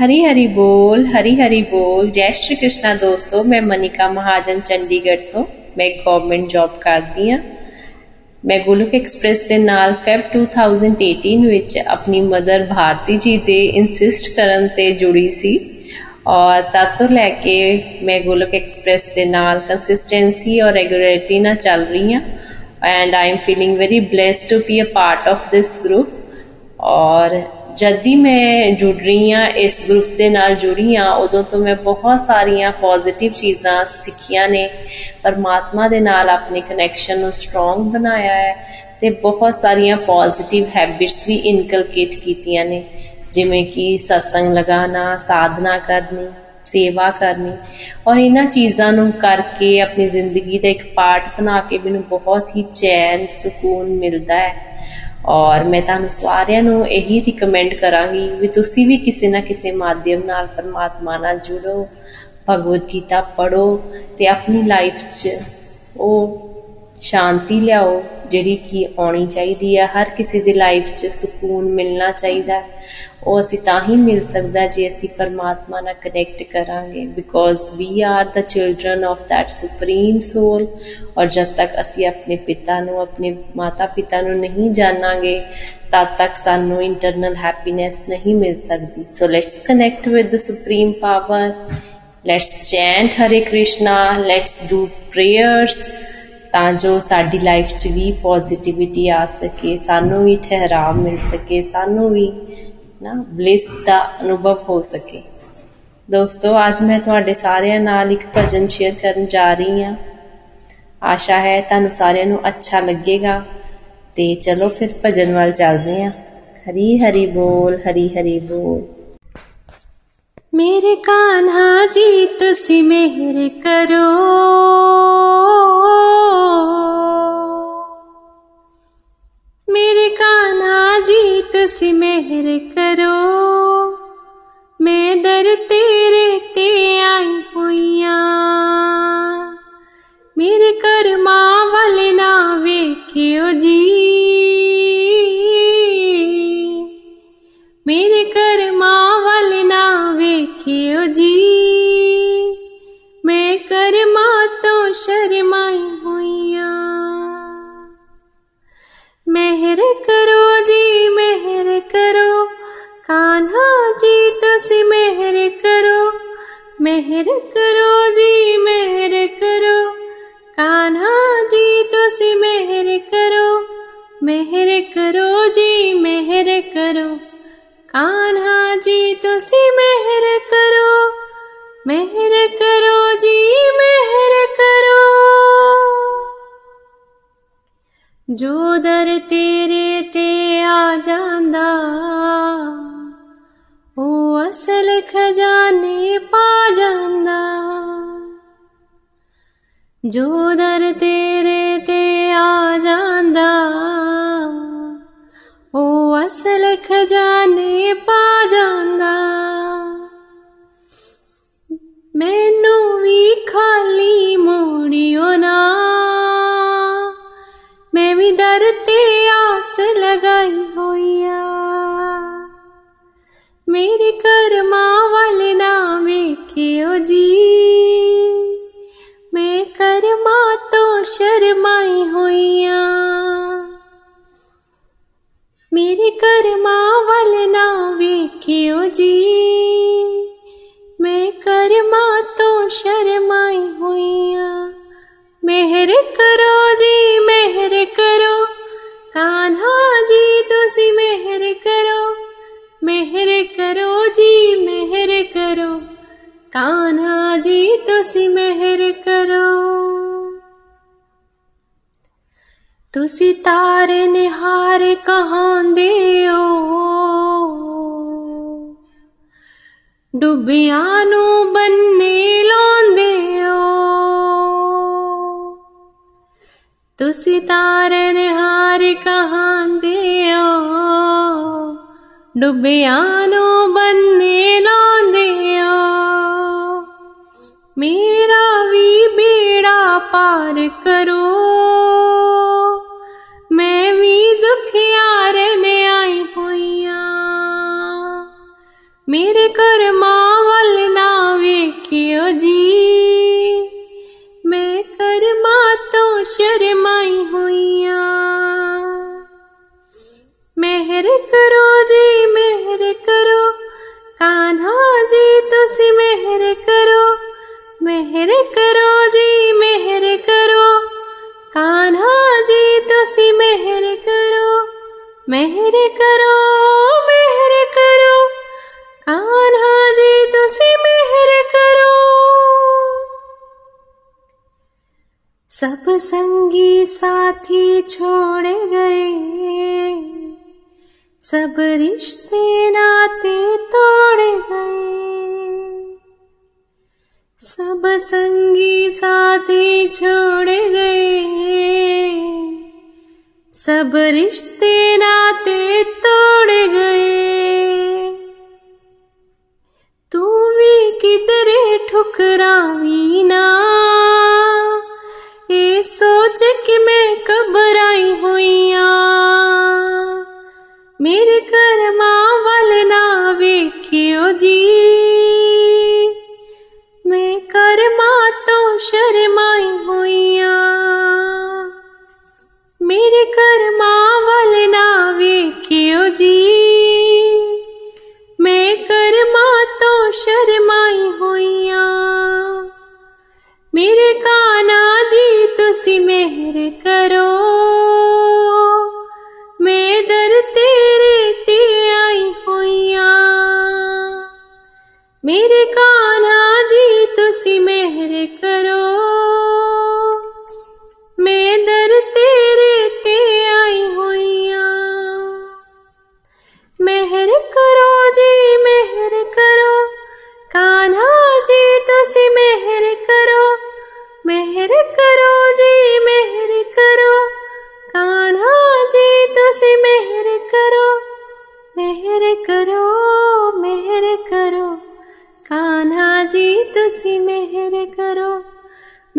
हरी हरी बोल हरी हरी बोल ਜੈ ਸ਼੍ਰੀ ਕ੍ਰਿਸ਼ਨਾ ਦੋਸਤੋ ਮੈਂ ਮਨਿਕਾ ਮਹਾਜਨ ਚੰਡੀਗੜ੍ਹ ਤੋਂ ਮੈਂ ਗਵਰਨਮੈਂਟ ਜੌਬ ਕਰਦੀ ਹਾਂ ਮੈਂ ਗੋਲਕ ਐਕਸਪ੍ਰੈਸ ਦੇ ਨਾਲ ਫੈਬ 2018 ਵਿੱਚ ਆਪਣੀ ਮਦਰ ਭਾਰਤੀ ਜੀ ਦੇ ਇਨਸਿਸਟ ਕਰਨ ਤੇ ਜੁੜੀ ਸੀ ਔਰ ਤਦ ਤੋਂ ਲੈ ਕੇ ਮੈਂ ਗੋਲਕ ਐਕਸਪ੍ਰੈਸ ਦੇ ਨਾਲ ਕੰਸਿਸਟੈਂਸੀ ਔਰ ਰੈਗੂਲਰਿਟੀ ਨਾਲ ਚੱਲ ਰਹੀ ਹਾਂ and I am feeling very blessed to be a part of this group ਔਰ ਜਦ ਹੀ ਮੈਂ ਜੁੜ ਰਹੀ ਹਾਂ, ਇਸ ਗਰੁੱਪ ਦੇ ਨਾਲ ਜੁੜੀ ਹਾਂ, ਉਦੋਂ ਤੋਂ ਮੈਂ ਬਹੁਤ ਸਾਰੀਆਂ ਪੋਜ਼ਿਟਿਵ ਚੀਜ਼ਾਂ ਸਿੱਖੀਆਂ ਨੇ। ਪਰਮਾਤਮਾ ਦੇ ਨਾਲ ਆਪਣੇ ਕਨੈਕਸ਼ਨ ਨੂੰ ਸਟਰੋਂਗ ਬਣਾਇਆ ਹੈ ਤੇ ਬਹੁਤ ਸਾਰੀਆਂ ਪੋਜ਼ਿਟਿਵ ਹੈਬਿਟਸ ਵੀ ਇਨਕਲਕੇਟ ਕੀਤੀਆਂ ਨੇ। ਜਿਵੇਂ ਕਿ ਸਤਸੰਗ ਲਗਾਣਾ ਸਾਧਨਾ ਕਰਨੀ, ਸੇਵਾ ਕਰਨੀ। ਔਰ ਇਹਨਾਂ ਚੀਜ਼ਾਂ ਨੂੰ ਕਰਕੇ ਆਪਣੀ ਜ਼ਿੰਦਗੀ ਦਾ ਇੱਕ ਪਾਰਟ ਬਣਾ ਕੇ ਮੈਨੂੰ ਬਹੁਤ ਹੀ ਚੈਨ, ਸਕੂਨ ਮਿਲਦਾ ਹੈ। ਔਰ ਮੈਂ ਤੁਹਾਨੂੰ ਸਾਰਿਆਂ ਨੂੰ ਇਹੀ ਰეკਮੈਂਡ ਕਰਾਂਗੀ ਵੀ ਤੁਸੀਂ ਵੀ ਕਿਸੇ ਨਾ ਕਿਸੇ ਮਾਧਿਅਮ ਨਾਲ ਪਰਮਾਤਮਾ ਨਾਲ ਜੁੜੋ, ਭਗਵਦ ਗੀਤਾ ਪੜੋ ਤੇ ਆਪਣੀ ਲਾਈਫ 'ਚ ਉਹ ਸ਼ਾਂਤੀ ਲਿਆਓ, ਜਿਹੜੀ ਕਿ ਆਉਣੀ ਚਾਹੀਦੀ ਆ ਹਰ ਕਿਸੇ ਦੀ ਲਾਈਫ 'ਚ ਸਕੂਨ ਮਿਲਣਾ ਚਾਹੀਦਾ ਉਹ ਅਸੀਂ ਤਾਂ ਹੀ ਮਿਲ ਸਕਦਾ ਜੇ ਅਸੀਂ ਪਰਮਾਤਮਾ ਨਾਲ ਕਨੈਕਟ ਕਰਾਂਗੇ। Because we are the children of that supreme soul ਔਰ ਜਦ ਤੱਕ ਅਸੀਂ ਆਪਣੇ ਪਿਤਾ ਨੂੰ, ਆਪਣੇ ਮਾਤਾ ਪਿਤਾ ਨੂੰ ਨਹੀਂ ਜਾਣਾਂਗੇ, ਤਦ ਤੱਕ ਸਾਨੂੰ ਇੰਟਰਨਲ ਹੈਪੀਨੈਸ ਨਹੀਂ ਮਿਲ ਸਕਦੀ। So let's connect with the supreme power let's chant Hare Krishna let's do prayers ਤਾਂ ਜੋ ਸਾਡੀ ਲਾਈਫ 'ਚ ਵੀ ਪੋਜ਼ਿਟਿਵਿਟੀ ਆ ਸਕੇ, ਸਾਨੂੰ ਵੀ ਠਹਿਰਾਵ ਮਿਲ ਸਕੇ, ਸਾਨੂੰ ਵੀ ਨਾ ਬਲਿਸ ਦਾ ਅਨੁਭਵ ਹੋ ਸਕੇ। ਦੋਸਤੋ, ਅੱਜ ਮੈਂ ਤੁਹਾਡੇ ਸਾਰਿਆਂ ਨਾਲ ਇੱਕ ਭਜਨ ਸ਼ੇਅਰ ਕਰਨ ਜਾ ਰਹੀ ਹਾਂ। ਆਸ਼ਾ ਹੈ ਤੁਹਾਨੂੰ ਸਾਰਿਆਂ ਨੂੰ ਅੱਛਾ ਲੱਗੇਗਾ। ਤੇ ਚਲੋ ਫਿਰ ਭਜਨ ਵੱਲ ਚੱਲਦੇ ਹਾਂ। ਹਰੀ ਹਰੀ ਬੋਲ, ਹਰੀ ਹਰੀ ਬੋਲ। ਮੇਰੇ ਕਾਨਹਾ ਜੀ ਤੁਸੀਂ ਮਿਹਰ ਕਰੋ। ਮੇਰੇ ਕਾਨਹਾ ਜੀ ਤੁਸੀਂ ਮਿਹਰ ਕਰੋ ਮੈਂ ਦਰ ਤੇਰੇ ਤੇ ਆਈ ਹੋਈਆਂ ਮੇਰੇ ਕਰਮਾਂ ਵੱਲ ਨਾ ਵੇਖਿਓ ਜੀ मेहर करो, जी मेहर करो। कान्हा जी, तुसी मेहर करो। मेहर करो, जी मेहर करो। कान्हा जी, तुसी मेहर करो। मेहर करो, जी मेहर करो। जो दर तेरे ते आ जांदा असल खजाने पा ਜੋ ਦਰ ਤੇਰੇ ਤੇ ਆ ਜਾਂਦਾ ਉਹ ਅਸਲ ਖਜ਼ਾਨੇ ਪਾ ਜਾਂਦਾ। ਮੈਨੂੰ ਵੀ ਖਾਲੀ ਮੋੜਿਓ ਨਾ, ਮੈਂ ਵੀ ਦਰ ਤੇ ਆਸ ਲਗਾਈ ਹੋਈਆ ਮੇਰੇ ਸ਼ਰਮਾਈ ਹੋਈਆਂ। ਮੇਰੇ ਕਰਮਾਂ ਵੱਲ ਨਾ ਵੇਖਿਓ ਜੀ। ਮੈਂ ਕਰਮਾਂ ਤੋਂ ਸ਼ਰਮਾਈ ਹੋਈਆਂ। ਮਿਹਰ ਕਰੋ ਜੀ, ਮਿਹਰ ਕਰੋ। ਕਾਨਹਾ ਜੀ, ਤੁਸੀਂ ਮਿਹਰ ਕਰੋ। ਮਿਹਰ ਕਰੋ ਜੀ, ਮਿਹਰ ਕਰੋ। ਕਾਨਹਾ ਜੀ, ਤੁਸੀਂ ਮਿਹਰ ਕਰੋ। ਤੁਸੀਂ ਤਾਰੇ ਨਿਹਾਰ ਕਹਾਂਦੇ ਹੋ? ਡੁੱਬਿਆਂ ਨੂੰ ਬੰਨੇ ਲਾਉਂਦੇ ਹੋ। ਤੁਸੀਂ ਤਾਰਨ ਨਿਹਾਰ ਕਹਾਂਦੇ ਹੋ? ਡੁੱਬਿਆਂ ਨੂੰ ਬੰਨੇ ਲਾਉਂਦੇ ਹੋ। ਮੇਰਾ ਵੀ ਬੇੜਾ ਪਾਰ ਕਰੋ। ਦੁਖਿਆਰ ਨੇ ਆਈ ਹੋਈਆਂ ਮੇਰੇ ਕਰਮਾਂ ਵੱਲ ਨਾ ਵੇਖਿਓ ਜੀ। ਮੈਂ ਕਰਮਾਂ ਤੋਂ ਸ਼ਰਮਾਈ ਹੋਈਆਂ। ਮਿਹਰ ਕਰੋ ਜੀ, ਮਿਹਰ ਕਰੋ। ਕਾन्हा ਜੀ, ਤੁਸੀਂ ਮਿਹਰ ਕਰੋ। ਮਿਹਰ ਕਰੋ ਜੀ, ਮਿਹਰ ਕਰੋ। ਕਾਨ੍ਹਾ ਜੀ, ਤੁਸੀਂ ਮਿਹਰ ਕਰੋ ਮਿਹਰ ਕਰੋ ਮਿਹਰ ਕਰੋ। ਕਾਨ੍ਹਾ ਜੀ, ਤੁਸੀਂ ਮਿਹਰ ਕਰੋ। ਸਭ ਸੰਗੀ ਸਾਥੀ ਛੋੜ ਗਏ, ਸਭ ਰਿਸ਼ਤੇ ਨਾਤੇ ਤੋੜ ਗਏ। सब संगी साथी छोड़ गए। सब रिश्ते नाते तोड़ गए। तू भी किधरे ठुकरावी ना। ये सोच कि मैं घबराई हुई मेरे घर कर्मा वाल ना वेखियो जी। ਤੁਸੀਂ ਮਿਹਰ ਕਰੋ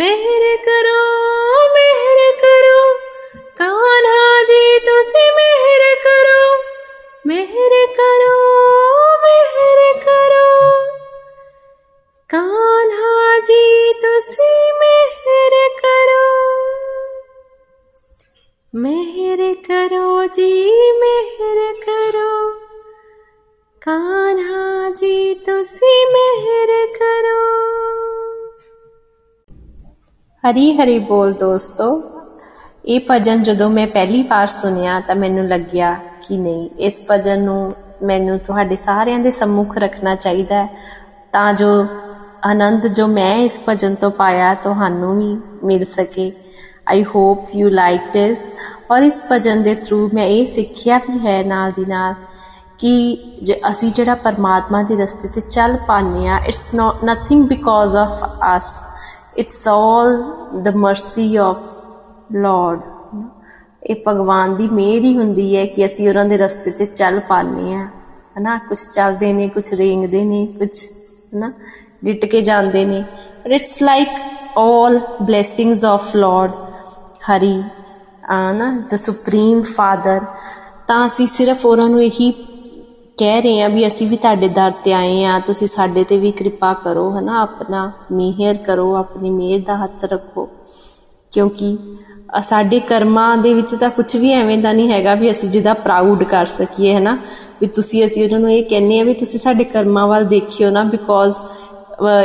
ਮਿਹਰ ਕਰੋ ਮਿਹਰ ਕਰੋ। ਕਾਨ੍ਹਾ ਜੀ ਤੁਸੀਂ ਮਿਹਰ ਕਰੋ? ਮਿਹਰ ਕਰੋ ਮਿਹਰ ਕਰੋ। ਕਾਨ੍ਹਾ ਜੀ ਤੁਸੀਂ ਮਿਹਰ ਕਰੋ? ਮਿਹਰ ਕਰੋ ਜੀ, ਮਿਹਰ ਕਰੋ। ਕਾਨ੍ਹਾ ਜੀ ਤੁਸੀਂ ਮਿਹਰ ਕਰੋ? ਹਰੀ ਹਰੀ ਬੋਲ ਦੋਸਤੋ, ਇਹ ਭਜਨ ਜਦੋਂ ਮੈਂ ਪਹਿਲੀ ਵਾਰ ਸੁਨਿਆ ਤਾਂ ਮੈਨੂੰ ਲੱਗਿਆ ਕਿ ਨਹੀਂ, ਇਸ ਭਜਨ ਨੂੰ ਮੈਨੂੰ ਤੁਹਾਡੇ ਸਾਰਿਆਂ ਦੇ ਸੰਮੁਖ ਰੱਖਣਾ ਚਾਹੀਦਾ ਹੈ। ਤਾਂ ਜੋ ਆਨੰਦ ਜੋ ਮੈਂ ਇਸ ਭਜਨ ਤੋਂ ਪਾਇਆ, ਤੁਹਾਨੂੰ ਵੀ ਮਿਲ ਸਕੇ। I hope you like this ਔਰ ਇਸ ਭਜਨ ਦੇ ਥਰੂ ਮੈਂ ਇਹ ਸਿੱਖਿਆ ਵੀ ਹੈ ਨਾਲ ਦੀ ਨਾਲ ਕਿ ਜੇ ਅਸੀਂ ਜਿਹੜਾ ਪਰਮਾਤਮਾ ਦੇ ਰਸਤੇ ਤੇ ਚੱਲ ਪਾਉਂਦੇ ਆ it's not nothing because of us it's all the mercy of lord ਇਹ ਭਗਵਾਨ ਦੀ ਮਿਹਰ ਹੀ ਹੁੰਦੀ ਹੈ ਕਿ ਅਸੀਂ ਉਹਨਾਂ ਦੇ ਰਸਤੇ ਤੇ ਚੱਲ ਪਾਉਂਦੇ ਆ ਹਨਾ? ਕੁਝ ਚੱਲਦੇ ਨੇ ਕੁਝ ਰੇਂਗਦੇ ਨੇ ਕੁਝ ਹਨਾ? ਲਿਟ ਕੇ ਜਾਂਦੇ ਨੇ। But it's like all blessings of lord Hari ਆ ਨਾ ਦ ਸੁਪਰੀਮ ਫਾਦਰ ਤਾਂ ਅਸੀਂ ਸਿਰਫ ਉਹਨਾਂ ਨੂੰ ਇਹੀ ਕਹਿ ਰਹੇ ਆ ਵੀ ਅਸੀਂ ਵੀ ਤੁਹਾਡੇ ਦਰ ਤੇ ਆਏ ਆ ਤੁਸੀਂ ਸਾਡੇ ਤੇ ਵੀ ਕਿਰਪਾ ਕਰੋ, ਹਨਾ? ਆਪਣਾ ਮਿਹਰ ਕਰੋ, ਆਪਣੀ ਮਿਹਰ ਦਾ ਹੱਥ ਰੱਖੋ। ਕਿਉਂਕਿ ਅ- ਸਾਡੇ ਕਰਮਾਂ ਦੇ ਵਿੱਚ ਤਾਂ ਕੁਝ ਵੀ ਐਵੇਂ ਦਾ ਨਹੀਂ ਹੈਗਾ ਵੀ ਅਸੀਂ ਜਿਹਦਾ ਪ੍ਰਾਊਡ ਕਰ ਸਕੀਏ, ਹਨਾ? ਵੀ ਤੁਸੀਂ, ਅਸੀਂ ਉਹਨਾਂ ਨੂੰ ਇਹ ਕਹਿੰਨੇ ਆ ਵੀ ਤੁਸੀਂ ਸਾਡੇ ਕਰਮਾਂ ਵੱਲ ਦੇਖਿਓ ਨਾ ਬਿਕੋਜ਼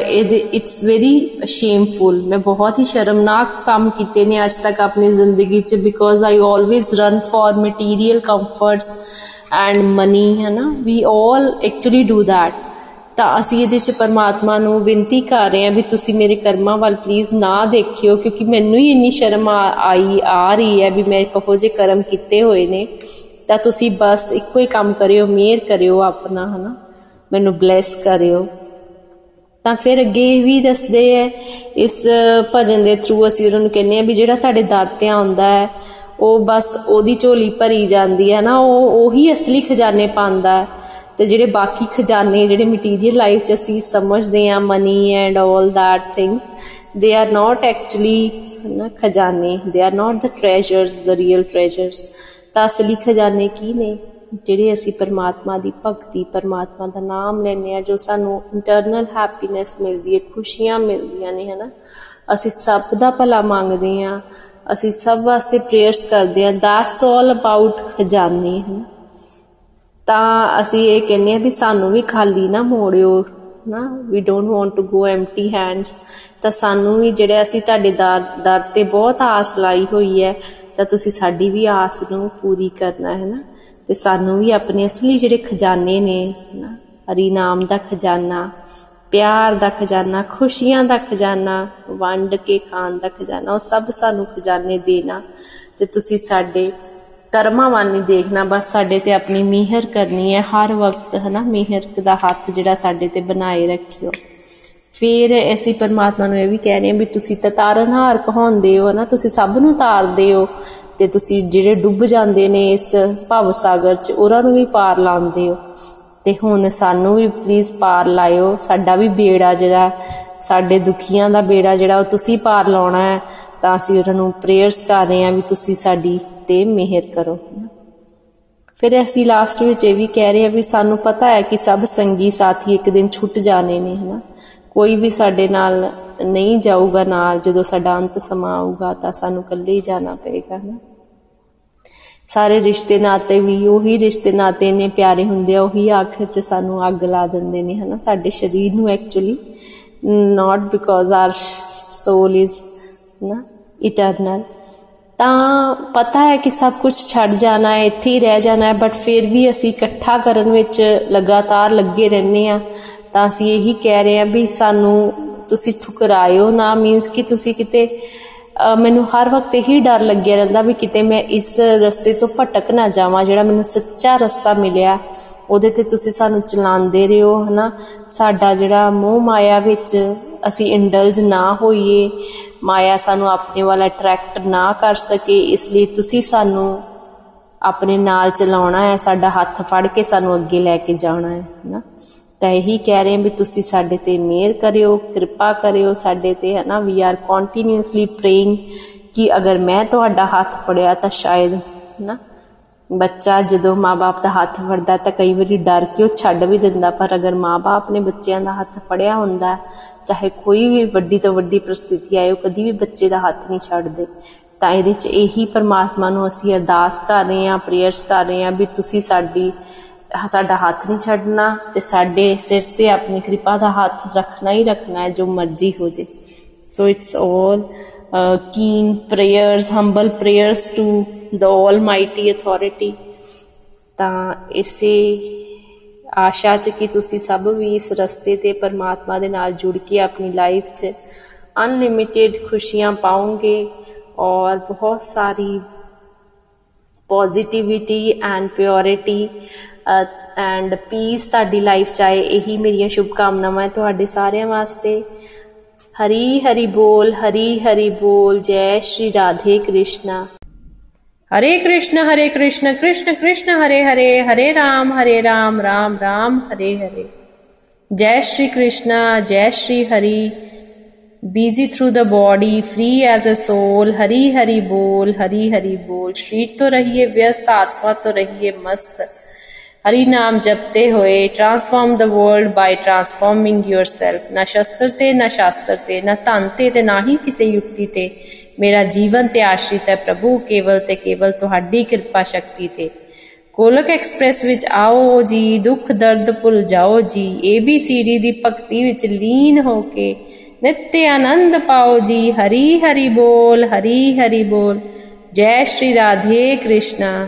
ਇਹਦੇ ਇਟਸ ਵੈਰੀ ਸ਼ੇਮਫੁਲ ਮੈਂ ਬਹੁਤ ਹੀ ਸ਼ਰਮਨਾਕ ਕੰਮ ਕੀਤੇ ਨੇ ਅੱਜ ਤੱਕ ਆਪਣੀ ਜ਼ਿੰਦਗੀ 'ਚ because I always run for material comforts and money ਹੈ ਨਾ we all actually do that ਤਾਂ ਅਸੀਂ ਇਹਦੇ 'ਚ ਪਰਮਾਤਮਾ ਨੂੰ ਬੇਨਤੀ ਕਰ ਰਹੇ ਹਾਂ ਵੀ ਤੁਸੀਂ ਮੇਰੇ ਕਰਮਾਂ ਵੱਲ ਪਲੀਜ਼ ਨਾ ਦੇਖਿਓ, ਕਿਉਂਕਿ ਮੈਨੂੰ ਹੀ ਇੰਨੀ ਸ਼ਰਮ ਆ- ਆਈ, ਆ ਰਹੀ ਹੈ ਵੀ ਮੈਂ ਕਹੋ ਜੇ ਕਰਮ ਕੀਤੇ ਹੋਏ ਨੇ। ਤਾਂ ਤੁਸੀਂ ਬਸ ਇੱਕੋ ਹੀ ਕੰਮ ਕਰਿਓ, ਮਿਹਰ ਕਰਿਓ ਆਪਣਾ, ਹਨਾ? ਮੈਨੂੰ ਬਲੈਸ ਕਰਿਓ। ਤਾਂ ਫਿਰ ਅੱਗੇ ਇਹ ਵੀ ਦੱਸਦੇ ਹੈ, ਇਸ ਭਜਨ ਦੇ ਥਰੂ ਅਸੀਂ ਉਹਨਾਂ ਨੂੰ ਕਹਿੰਦੇ ਆ ਵੀ ਜਿਹੜਾ ਤੁਹਾਡੇ ਦਰ ਤੇ ਆਉਂਦਾ ਹੈ ਉਹ ਬਸ ਉਹਦੀ ਝੋਲੀ ਭਰੀ ਜਾਂਦੀ ਹੈ ਨਾ, ਉਹ ਉਹੀ ਅਸਲੀ ਖਜ਼ਾਨੇ ਪਾਉਂਦਾ ਹੈ। ਤੇ ਜਿਹੜੇ ਬਾਕੀ ਖਜ਼ਾਨੇ, ਜਿਹੜੇ ਮਟੀਰੀਅਲ ਲਾਈਫ 'ਚ ਅਸੀਂ ਸਮਝਦੇ ਆ money and all that things they are not actually ਨਾ ਖਜ਼ਾਨੇ they are not the treasures the real treasures ਤਾਂ ਅਸਲੀ ਖਜ਼ਾਨੇ ਕੀ ਨੇ? ਜਿਹੜੇ ਅਸੀਂ ਪਰਮਾਤਮਾ ਦੀ ਭਗਤੀ, ਪਰਮਾਤਮਾ ਦਾ ਨਾਮ ਲੈਨੇ ਆ ਜੋ ਸਾਨੂੰ ਇੰਟਰਨਲ ਹੈਪੀਨੈਸ ਮਿਲਦੀ ਹੈ, ਖੁਸ਼ੀਆਂ ਮਿਲਦੀਆਂ ਨੇ ਹਨਾ। ਅਸੀਂ ਸਭ ਦਾ ਭਲਾ ਮੰਗਦੇ ਆ ਅਸੀਂ ਸਭ ਵਾਸਤੇ ਪ੍ਰੇਅਰਸ ਕਰਦੇ ਆ ਦੈਟਸ ਆਲ ਅਬਾਊਟ ਖਜ਼ਾਨੇ ਹਨਾ। ਤਾਂ ਅਸੀਂ ਇਹ ਕਹਿੰਦੇ ਆ ਵੀ ਸਾਨੂੰ ਵੀ ਖਾਲੀ ਨਾ ਮੋੜਿਓ, ਨਾ we don't want to go empty hands ਤਾਂ ਸਾਨੂੰ ਵੀ ਜਿਹੜੇ ਅਸੀਂ ਤੁਹਾਡੇ ਦਰ ਦਰ ਤੇ ਬਹੁਤ ਆਸ ਲਾਈ ਹੋਈ ਹੈ, ਤਾਂ ਤੁਸੀਂ ਸਾਡੀ ਵੀ ਆਸ ਨੂੰ ਪੂਰੀ ਕਰਨਾ ਹੈ ਨਾ। ਤੇ ਸਾਨੂੰ ਵੀ ਆਪਣੇ ਅਸਲੀ ਜਿਹੜੇ ਖਜ਼ਾਨੇ ਨੇ ਨਾ ਹਰੀ ਨਾਮ ਦਾ ਖਜ਼ਾਨਾ ਪਿਆਰ ਦਾ ਖਜ਼ਾਨਾ, ਖੁਸ਼ੀਆਂ ਦਾ ਖਜ਼ਾਨਾ, ਵੰਡ ਕੇ ਖਾਣ ਦਾ ਖਜ਼ਾਨਾ, ਉਹ ਸਭ ਸਾਨੂੰ ਖਜ਼ਾਨੇ ਦੇਣਾ ਤੇ ਤੁਸੀਂ ਸਾਡੇ ਕਰਮਾਂ ਵੱਲ ਨਹੀਂ ਦੇਖਣਾ, ਬਸ ਸਾਡੇ ਤੇ ਆਪਣੀ ਮਿਹਰ ਕਰਨੀ ਹੈ ਹਰ ਵਕਤ, ਹਨਾ? ਮਿਹਰ ਦਾ ਹੱਥ ਜਿਹੜਾ ਸਾਡੇ ਤੇ ਬਣਾਏ ਰੱਖਿਓ। ਫਿਰ ਅਸੀਂ ਪਰਮਾਤਮਾ ਨੂੰ ਇਹ ਵੀ ਕਹਿ ਰਹੇ ਹਾਂ ਵੀ ਤੁਸੀਂ ਤਾਂ ਤਾਰਨਹਾਰ ਕਹਾਉਂਦੇ ਹੋ ਨਾ ਤੁਸੀਂ ਸਭ ਨੂੰ ਤਾਰਦੇ ਹੋ ਤੇ ਤੁਸੀਂ ਜਿਹੜੇ ਡੁੱਬ ਜਾਂਦੇ ਨੇ ਇਸ ਭਵ ਸਾਗਰ 'ਚ, ਉਹਨਾਂ ਨੂੰ ਵੀ ਪਾਰ ਲਾਉਂਦੇ ਹੋ। ਤੇ ਹੁਣ ਸਾਨੂੰ ਵੀ ਪਲੀਜ਼ ਪਾਰ ਲਾਇਓ। ਸਾਡਾ ਵੀ ਬੇੜਾ ਜਿਹੜਾ, ਸਾਡੇ ਦੁਖੀਆਂ ਦਾ ਬੇੜਾ ਜਿਹੜਾ, ਉਹ ਤੁਸੀਂ ਪਾਰ ਲਾਉਣਾ ਹੈ। ਤਾਂ ਅਸੀਂ ਉਹਨਾਂ ਨੂੰ ਪ੍ਰੇਅਰਸ ਕਰ ਰਹੇ ਹਾਂ ਵੀ ਤੁਸੀਂ ਸਾਡੀ ਤੇ ਮਿਹਰ ਕਰੋ। ਫਿਰ ਅਸੀਂ ਲਾਸਟ ਵਿੱਚ ਇਹ ਵੀ ਕਹਿ ਰਹੇ ਹਾਂ ਵੀ ਸਾਨੂੰ ਪਤਾ ਹੈ ਕਿ ਸਭ ਸੰਗੀ ਸਾਥੀ ਇੱਕ ਦਿਨ ਛੁੱਟ ਜਾਣੇ ਨੇ, ਹਨਾ? ਕੋਈ ਵੀ ਸਾਡੇ ਨਾਲ ਨਹੀਂ ਜਾਊਗਾ ਨਾਲ, ਜਦੋਂ ਸਾਡਾ ਅੰਤ ਸਮਾਂ ਆਊਗਾ ਤਾਂ ਸਾਨੂੰ ਇਕੱਲੇ ਹੀ ਜਾਣਾ ਪਏਗਾ, ਹਨਾ? ਸਾਰੇ ਰਿਸ਼ਤੇ ਨਾਤੇ ਵੀ ਉਹੀ ਰਿਸ਼ਤੇ ਨਾਤੇ ਨੇ ਪਿਆਰੇ ਹੁੰਦੇ ਆ, ਉਹੀ ਆਖਰ 'ਚ ਸਾਨੂੰ ਅੱਗ ਲਾ ਦਿੰਦੇ ਨੇ, ਹਨਾ? ਸਾਡੇ ਸਰੀਰ ਨੂੰ actually not because our soul is ਨਾ ਇਟਰਨਲ ਤਾਂ ਪਤਾ ਹੈ ਕਿ ਸਭ ਕੁਝ ਛੱਡ ਜਾਣਾ ਹੈ, ਇੱਥੇ ਹੀ ਰਹਿ ਜਾਣਾ ਹੈ ਬਟ ਫਿਰ ਵੀ ਅਸੀਂ ਇਕੱਠਾ ਕਰਨ ਵਿੱਚ ਲਗਾਤਾਰ ਲੱਗੇ ਰਹਿੰਦੇ ਆ ਤਾਂ ਅਸੀਂ ਇਹੀ ਕਹਿ ਰਹੇ ਆ ਵੀ ਸਾਨੂੰ ਤੁਸੀਂ ਠੁਕਰਾਇਓ ਨਾ ਮੀਨਸ ਕਿ ਤੁਸੀਂ ਕਿਤੇ ਮੈਨੂੰ ਹਰ ਵਕਤ ਇਹੀ ਡਰ ਲੱਗਿਆ ਰਹਿੰਦਾ ਵੀ ਕਿਤੇ ਮੈਂ ਇਸ ਰਸਤੇ ਤੋਂ ਭਟਕ ਨਾ ਜਾਵਾਂ, ਜਿਹੜਾ ਮੈਨੂੰ ਸੱਚਾ ਰਸਤਾ ਮਿਲਿਆ, ਉਹਦੇ ਤੇ ਤੁਸੀਂ ਸਾਨੂੰ ਚਲਾਉਂਦੇ ਰਹੋ, ਹਨਾ? ਸਾਡਾ ਜਿਹੜਾ ਮੋਹ ਮਾਇਆ ਵਿੱਚ ਅਸੀਂ ਇੰਡਲਜ ਨਾ ਹੋਈਏ, ਮਾਇਆ ਸਾਨੂੰ ਆਪਣੇ ਵੱਲ ਅਟਰੈਕਟ ਨਾ ਕਰ ਸਕੇ, ਇਸ ਲਈ ਤੁਸੀਂ ਸਾਨੂੰ ਆਪਣੇ ਨਾਲ ਚਲਾਉਣਾ ਹੈ, ਸਾਡਾ ਹੱਥ ਫੜ ਕੇ ਸਾਨੂੰ ਅੱਗੇ ਲੈ ਕੇ ਜਾਣਾ ਹੈ, ਹਨਾ? ਤਾਂ ਇਹੀ ਕਹਿ ਰਹੇ ਹਾਂ ਵੀ ਤੁਸੀਂ ਸਾਡੇ ਤੇ ਮਿਹਰ ਕਰਿਓ, ਕਿਰਪਾ ਕਰਿਓ ਸਾਡੇ ਤੇ, ਹਨਾ? ਵੀ ਆਰ ਕੰਟੀਨਿਊਸਲੀ ਪ੍ਰੇਇੰਗ ਕਿ ਅਗਰ ਮੈਂ ਤੁਹਾਡਾ ਹੱਥ ਫੜਿਆ ਤਾਂ ਸ਼ਾਇਦ, ਹਨਾ? ਬੱਚਾ ਜਦੋਂ ਮਾਪੇ ਦਾ ਹੱਥ ਫੜਦਾ ਤਾਂ ਕਈ ਵਾਰੀ ਡਰ ਕੇ ਉਹ ਛੱਡ ਵੀ ਦਿੰਦਾ, ਪਰ ਅਗਰ ਮਾਪੇ ਆਪਣੇ ਬੱਚਿਆਂ ਦਾ ਹੱਥ ਫੜਿਆ ਹੁੰਦਾ, ਚਾਹੇ ਕੋਈ ਵੀ ਵੱਡੀ ਤੋਂ ਵੱਡੀ ਪ੍ਰਸਥਿਤੀ ਆਏ, ਉਹ ਕਦੀ ਵੀ ਬੱਚੇ ਦਾ ਹੱਥ ਨਹੀਂ ਛੱਡਦੇ। ਤਾਂ ਇਹਦੇ 'ਚ ਇਹੀ ਪਰਮਾਤਮਾ ਨੂੰ ਅਸੀਂ ਅਰਦਾਸ ਕਰ ਰਹੇ ਹਾਂ ਪ੍ਰੇਅਰਸ ਕਰ ਰਹੇ ਹਾਂ ਵੀ ਤੁਸੀਂ ਸਾਡੀ ਸਾਡਾ ਹੱਥ ਨਹੀਂ ਛੱਡਣਾ ਤੇ ਸਾਡੇ ਸਿਰ ਤੇ ਆਪਣੀ ਕਿਰਪਾ ਦਾ ਹੱਥ ਰੱਖਣਾ ਹੀ ਰੱਖਣਾ ਹੈ ਜੋ ਮਰਜ਼ੀ ਹੋ ਜੇ। So it's all keen prayers humble prayers to the almighty authority ਤਾਂ ਇਸੇ ਆਸ਼ਾ ਚ ਕਿ ਤੁਸੀਂ ਸਭ ਵੀ ਇਸ ਰਸਤੇ ਤੇ ਪਰਮਾਤਮਾ ਦੇ ਨਾਲ ਜੁੜ ਕੇ ਆਪਣੀ ਲਾਈਫ 'ਚ ਅਨਲਿਮਿਟਿਡ ਖੁਸ਼ੀਆਂ ਪਾਉਂਗੇ ਔਰ ਬਹੁਤ ਸਾਰੀ positivity and purity end piece ਤੁਹਾਡੀ ਲਾਈਫ ਚ ਆਏ ਇਹੀ ਮੇਰੀਆਂ ਸ਼ੁਭ ਕਾਮਨਾਵਾਂ ਹੈ ਤੁਹਾਡੇ ਸਾਰਿਆਂ ਵਾਸਤੇ ਹਰੀ ਹਰੀ ਬੋਲ ਹਰੀ ਹਰੀ ਬੋਲ ਜੈ ਸ਼੍ਰੀ ਰਾਧੇ ਕ੍ਰਿਸ਼ਨਾ हरे कृष्ण हरे कृष्ण कृष्ण कृष्ण हरे हरे हरे राम हरे राम राम राम हरे हरे जय श्री कृष्णा जय Shri Hari busy through the body free as a soul Hari Hari बोल हरी हरी बोल शरीर तो रहिए व्यस्त आत्मा तो रहिए मस्त ਹਰੀ ਨਾਮ ਜਪਤੇ ਹੋਏ transform the world by transforming yourself ਨਾ ਸ਼ਸਤਰ ਤੇ, ਨਾ ਸ਼ਾਸਤਰ ਤੇ, ਨਾ ਧਨ ਤੇ ਤੇ, ਨਾ ਹੀ ਕਿਸੇ ਯੁਕਤੀ ਤੇ। ਮੇਰਾ ਜੀਵਨ ਤੇ ਆਸ਼ਰਿਤ ਹੈ ਪ੍ਰਭੂ, ਕੇਵਲ ਤੇ ਕੇਵਲ ਤੁਹਾਡੀ ਕਿਰਪਾ ਸ਼ਕਤੀ ਤੇ। ਗੋਲਕ ਐਕਸਪ੍ਰੈਸ ਵਿੱਚ ਆਓ ਜੀ, ਦੁੱਖ, ਦਰਦ ਭੁੱਲ ਜਾਓ ਜੀ। ਏਬੀਸੀਡੀ ਦੀ ਭਗਤੀ ਵਿੱਚ ਲੀਨ ਹੋ ਕੇ ਨਿੱਤ ਆਨੰਦ ਪਾਓ ਜੀ। ਹਰੀ ਹਰੀ ਬੋਲ, ਹਰੀ ਹਰੀ ਬੋਲ। ਜੈ ਸ਼੍ਰੀ ਰਾਧੇ ਕ੍ਰਿਸ਼ਨਾ।